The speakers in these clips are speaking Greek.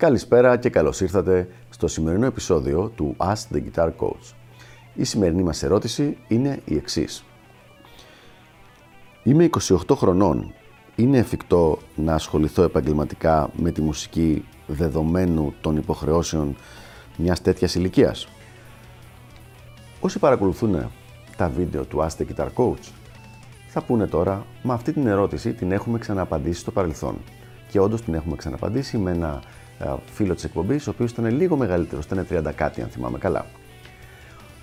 Καλησπέρα και καλώς ήρθατε στο σημερινό επεισόδιο του Ask the Guitar Coach. Η σημερινή μας ερώτηση είναι η εξής. Είμαι 28 χρονών. Είναι εφικτό να ασχοληθώ επαγγελματικά με τη μουσική δεδομένου των υποχρεώσεων μιας τέτοιας ηλικίας; Όσοι παρακολουθούν τα βίντεο του Ask the Guitar Coach θα πούνε τώρα, μα αυτή την ερώτηση την έχουμε ξαναπαντήσει στο παρελθόν. Και όντως την έχουμε ξαναπαντήσει με ένα ε, φίλος της εκπομπής, ο οποίος ήταν λίγο μεγαλύτερος, ήταν 30 κάτι, αν θυμάμαι καλά.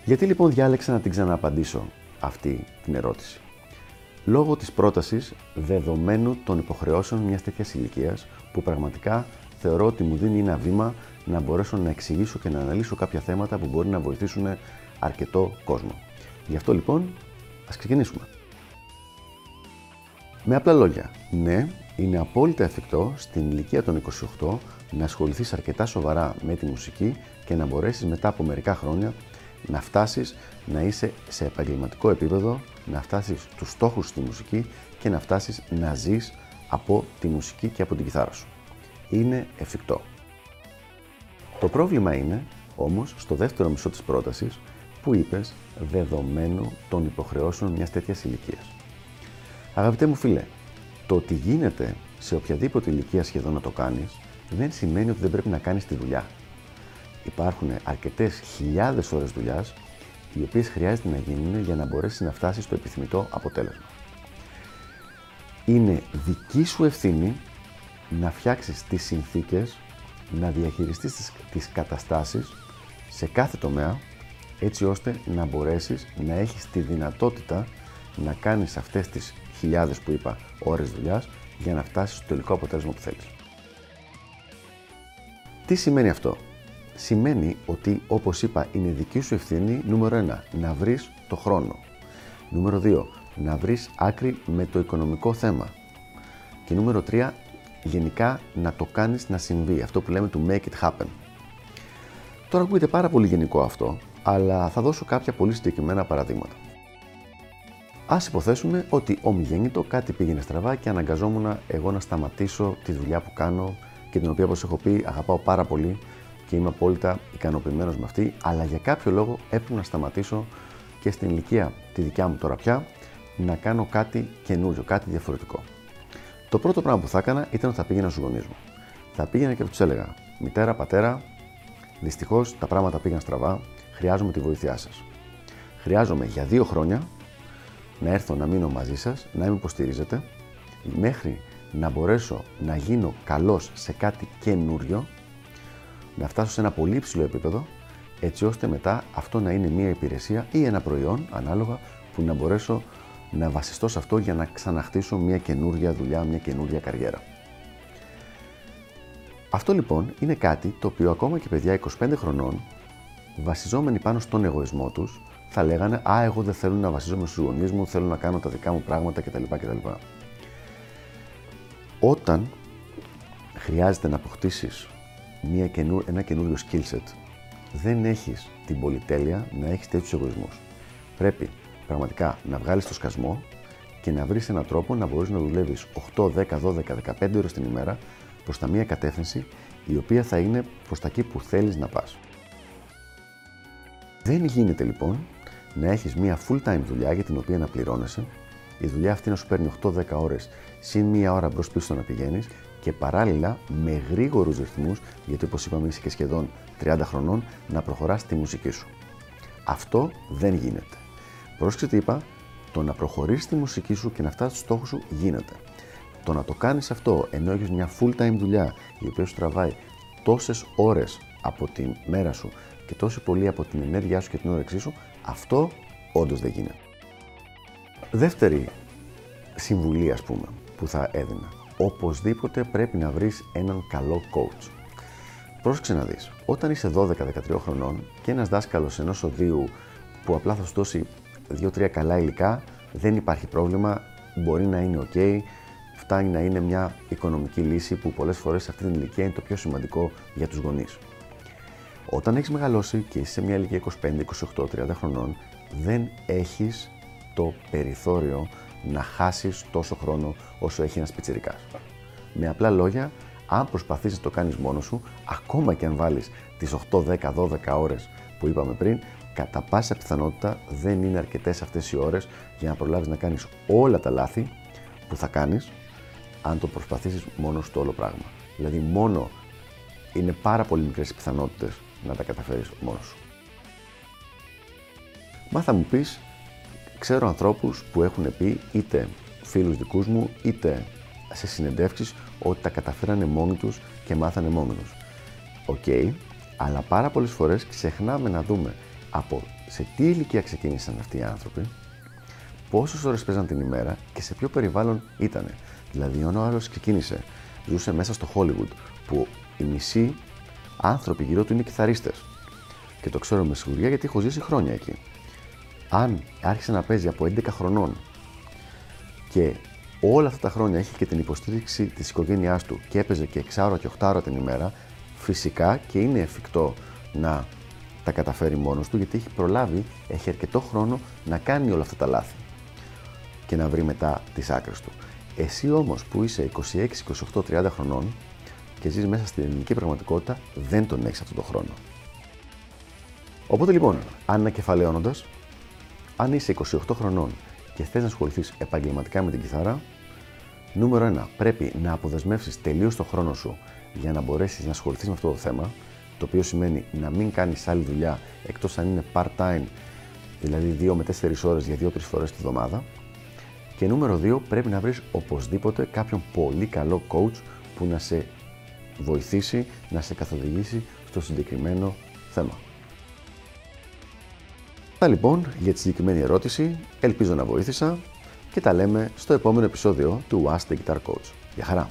Γιατί λοιπόν διάλεξα να την ξαναπαντήσω αυτή την ερώτηση. Λόγω της πρότασης δεδομένου των υποχρεώσεων μιας τέτοιας ηλικίας που πραγματικά θεωρώ ότι μου δίνει ένα βήμα να μπορέσω να εξηγήσω και να αναλύσω κάποια θέματα που μπορεί να βοηθήσουν αρκετό κόσμο. Γι' αυτό λοιπόν ας ξεκινήσουμε. Με απλά λόγια, ναι, είναι απόλυτα εφικτό στην ηλικία των 28 να ασχοληθείς αρκετά σοβαρά με τη μουσική και να μπορέσεις μετά από μερικά χρόνια να φτάσεις να είσαι σε επαγγελματικό επίπεδο, να φτάσεις του στόχους στη μουσική και να φτάσεις να ζεις από τη μουσική και από την κιθάρα σου. Είναι εφικτό. Το πρόβλημα είναι όμως στο δεύτερο μισό της πρότασης που είπες δεδομένου των υποχρεώσεων μιας τέτοιας ηλικίας. Αγαπητέ μου φίλε, το ότι γίνεται σε οποιαδήποτε ηλικία σχεδόν να το κάνεις, δεν σημαίνει ότι δεν πρέπει να κάνεις τη δουλειά. Υπάρχουν αρκετές χιλιάδες ώρες δουλειάς, οι οποίες χρειάζεται να γίνουν για να μπορέσεις να φτάσεις στο επιθυμητό αποτέλεσμα. Είναι δική σου ευθύνη να φτιάξεις τις συνθήκες, να διαχειριστείς τις, τις καταστάσεις σε κάθε τομέα, έτσι ώστε να μπορέσεις να έχεις τη δυνατότητα να κάνεις αυτές τις χιλιάδες που είπα ώρες δουλειάς για να φτάσεις στο τελικό αποτέλεσμα που θέλεις. Τι σημαίνει αυτό; Σημαίνει ότι, όπως είπα, είναι δική σου ευθύνη νούμερο 1 να βρεις το χρόνο. Νούμερο 2 να βρεις άκρη με το οικονομικό θέμα. Και νούμερο 3 γενικά να το κάνεις να συμβεί, αυτό που λέμε του make it happen. Τώρα ακούγεται πάρα πολύ γενικό αυτό, αλλά θα δώσω κάποια πολύ συγκεκριμένα παραδείγματα. Α υποθέσουμε ότι ομιγέννητο κάτι πήγαινε στραβά και αναγκαζόμουν εγώ να σταματήσω τη δουλειά που κάνω και την οποία, όπως έχω πει, αγαπάω πάρα πολύ και είμαι απόλυτα ικανοποιημένος με αυτή, αλλά για κάποιο λόγο έπρεπε να σταματήσω και στην ηλικία τη δικιά μου τώρα πια να κάνω κάτι καινούριο, κάτι διαφορετικό. Το πρώτο πράγμα που θα έκανα ήταν ότι θα πήγαινα στους γονείς μου. Θα πήγαινα και τους έλεγα: Μητέρα, πατέρα, δυστυχώς τα πράγματα πήγαν στραβά, χρειάζομαι τη βοήθειά σας. Χρειάζομαι για δύο χρόνια να έρθω να μείνω μαζί σας, να με υποστηρίζετε, μέχρι να μπορέσω να γίνω καλός σε κάτι καινούριο, να φτάσω σε ένα πολύ ψηλό επίπεδο, έτσι ώστε μετά αυτό να είναι μια υπηρεσία ή ένα προϊόν, ανάλογα, που να μπορέσω να βασιστώ σε αυτό για να ξαναχτίσω μια καινούργια δουλειά, μια καινούργια καριέρα. Αυτό λοιπόν είναι κάτι το οποίο ακόμα και παιδιά 25 χρονών, βασιζόμενοι πάνω στον εγωισμό τους, θα λέγανε Α, εγώ δεν θέλω να βασίζομαι στους γονείς μου, θέλω να κάνω τα δικά μου πράγματα κτλ. κτλ. Όταν χρειάζεται να αποκτήσεις καινού, ένα καινούριο skill set, δεν έχεις την πολυτέλεια να έχεις τέτοιους εγωισμούς. Πρέπει πραγματικά να βγάλεις το σκασμό και να βρεις έναν τρόπο να μπορείς να δουλεύεις 8, 10, 12, 15 ώρες την ημέρα προς τα μία κατεύθυνση η οποία θα είναι προς τα εκεί που θέλεις να πας. Δεν γίνεται λοιπόν να έχεις μια full time δουλειά για την οποία να πληρώνεσαι, η δουλειά αυτή να σου παίρνει 8-10 ώρες συν μία ώρα μπρος πίσω να πηγαίνεις και παράλληλα με γρήγορους ρυθμούς, γιατί όπως είπαμε είσαι και σχεδόν 30 χρονών, να προχωράς τη μουσική σου. Αυτό δεν γίνεται. Πρόσεξε τι είπα, το να προχωρήσει τη μουσική σου και να φτάσεις στους στόχους σου γίνεται. Το να το κάνεις αυτό ενώ έχεις μια full time δουλειά η οποία σου τραβάει τόσες ώρες από τη μέρα σου και τόσο πολύ από την ενέργειά σου και την όρεξή σου, αυτό όντως δεν γίνεται. Δεύτερη συμβουλή, ας πούμε, που θα έδινα. Οπωσδήποτε πρέπει να βρεις έναν καλό coach. Πρόσεξε να δεις. Όταν είσαι 12-13 χρονών και ένας δάσκαλος ενός οδείου που απλά θα σου δώσει 2-3 καλά υλικά, δεν υπάρχει πρόβλημα, μπορεί να είναι OK, φτάνει να είναι μια οικονομική λύση που πολλές φορές σε αυτή την ηλικία είναι το πιο σημαντικό για τους γονείς. Όταν έχεις μεγαλώσει και είσαι σε μια ηλικία 25, 28, 30 χρονών, δεν έχεις το περιθώριο να χάσεις τόσο χρόνο όσο έχει ένας πιτσιρικάς. Με απλά λόγια, αν προσπαθείς να το κάνεις μόνος σου, ακόμα και αν βάλεις τις 8, 10, 12 ώρες που είπαμε πριν, κατά πάσα πιθανότητα δεν είναι αρκετές αυτές οι ώρες για να προλάβεις να κάνεις όλα τα λάθη που θα κάνεις αν το προσπαθήσεις μόνος στο όλο πράγμα. Δηλαδή μόνο είναι πάρα πολύ μικρές πιθανότητες να τα καταφέρεις μόνος σου. Μα θα μου πεις, ξέρω ανθρώπους που έχουν πει είτε φίλους δικούς μου είτε σε συνεντεύξεις ότι τα καταφέρανε μόνοι τους και μάθανε μόνοι τους. Οκ, αλλά πάρα πολλές φορές ξεχνάμε να δούμε από σε τι ηλικία ξεκίνησαν αυτοί οι άνθρωποι, πόσες ώρες παίζαν την ημέρα και σε ποιο περιβάλλον ήταν. Δηλαδή, ο άλλος ξεκίνησε, ζούσε μέσα στο Hollywood, που οι μισοί άνθρωποι γύρω του είναι κιθαρίστες. Και το ξέρω με σιγουριά γιατί έχω ζήσει χρόνια εκεί. Αν άρχισε να παίζει από 11 χρονών και όλα αυτά τα χρόνια έχει και την υποστήριξη της οικογένειάς του και έπαιζε και 6 ώρα και 8 ώρα την ημέρα, φυσικά και είναι εφικτό να τα καταφέρει μόνος του γιατί έχει προλάβει, έχει αρκετό χρόνο να κάνει όλα αυτά τα λάθη και να βρει μετά τις άκρες του. Εσύ όμως που είσαι 26, 28, 30 χρονών και ζει μέσα στην ελληνική πραγματικότητα, δεν τον έχεις αυτόν τον χρόνο. Οπότε λοιπόν, ανακεφαλαιώνοντα, αν είσαι 28 χρονών και θες να ασχοληθείς επαγγελματικά με την κιθάρα, νούμερο 1. Πρέπει να αποδεσμεύσεις τελείως το χρόνο σου για να μπορέσεις να ασχοληθείς με αυτό το θέμα, το οποίο σημαίνει να μην κάνεις άλλη δουλειά εκτός αν είναι part-time, δηλαδή 2 με 4 ώρες για 2-3 φορές τη βδομάδα. Και νούμερο 2. Πρέπει να βρεις οπωσδήποτε κάποιον πολύ καλό coach που να σε βοηθήσει να σε καθοδηγήσει στο συγκεκριμένο θέμα. Αυτά λοιπόν για τη συγκεκριμένη ερώτηση, ελπίζω να βοήθησα και τα λέμε στο επόμενο επεισόδιο του Ask the Guitar Coach. Γεια χαρά!